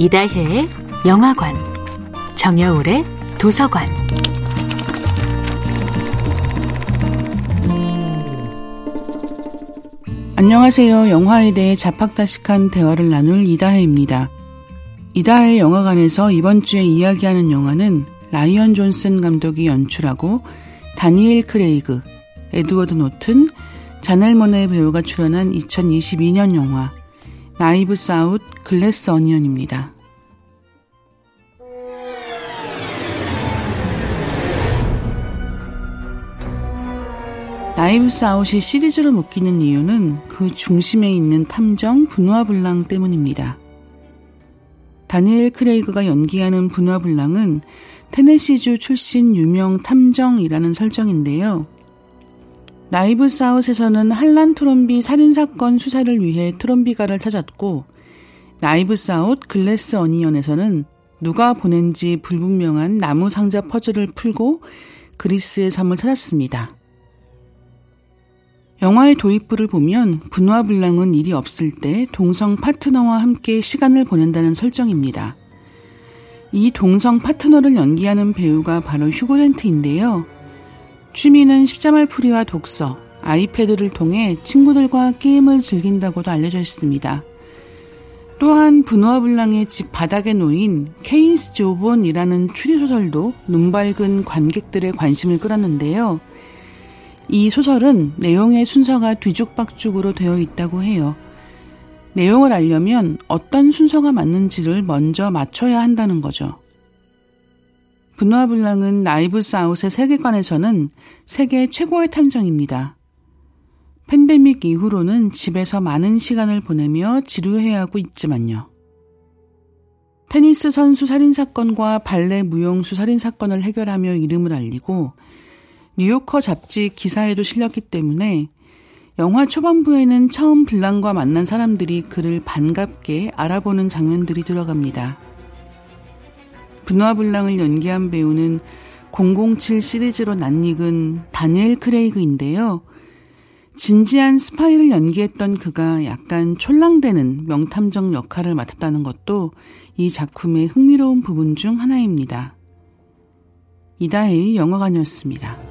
이다혜의 영화관, 정여울의 도서관. 안녕하세요. 영화에 대해 잡학다식한 대화를 나눌 이다혜입니다. 이다혜 영화관에서 이번 주에 이야기하는 영화는 라이언 존슨 감독이 연출하고 다니엘 크레이그, 에드워드 노튼, 자넬 모네 배우가 출연한 2022년 영화 나이브스 아웃 글래스 어니언입니다. 나이브스 아웃이 시리즈로 묶이는 이유는 그 중심에 있는 탐정 브누아 블랑 때문입니다. 다니엘 크레이그가 연기하는 브누아 블랑은 테네시주 출신 유명 탐정이라는 설정인데요. 나이브스 아웃에서는 할란 트롬비 살인사건 수사를 위해 트롬비가를 찾았고, 나이브스 아웃 글래스 어니언에서는 누가 보낸지 불분명한 나무 상자 퍼즐을 풀고 그리스의 섬을 찾았습니다. 영화의 도입부를 보면 브누아 블랑은 일이 없을 때 동성 파트너와 함께 시간을 보낸다는 설정입니다. 이 동성 파트너를 연기하는 배우가 바로 휴그랜트인데요. 취미는 십자말풀이와 독서, 아이패드를 통해 친구들과 게임을 즐긴다고도 알려져 있습니다. 또한 분화블랑의 집 바닥에 놓인 케인스 조본이라는 추리소설도 눈 밝은 관객들의 관심을 끌었는데요. 이 소설은 내용의 순서가 뒤죽박죽으로 되어 있다고 해요. 내용을 알려면 어떤 순서가 맞는지를 먼저 맞춰야 한다는 거죠. 분화블랑은 나이브스 아웃의 세계관에서는 세계 최고의 탐정입니다. 팬데믹 이후로는 집에서 많은 시간을 보내며 지루해하고 있지만요. 테니스 선수 살인사건과 발레 무용수 살인사건을 해결하며 이름을 알리고 뉴요커 잡지 기사에도 실렸기 때문에 영화 초반부에는 처음 빌랑과 만난 사람들이 그를 반갑게 알아보는 장면들이 들어갑니다. 분화 블랑을 연기한 배우는 007 시리즈로 낯익은 다니엘 크레이그인데요. 진지한 스파이를 연기했던 그가 약간 촐랑대는 명탐정 역할을 맡았다는 것도 이 작품의 흥미로운 부분 중 하나입니다. 이다혜의 영화관이었습니다.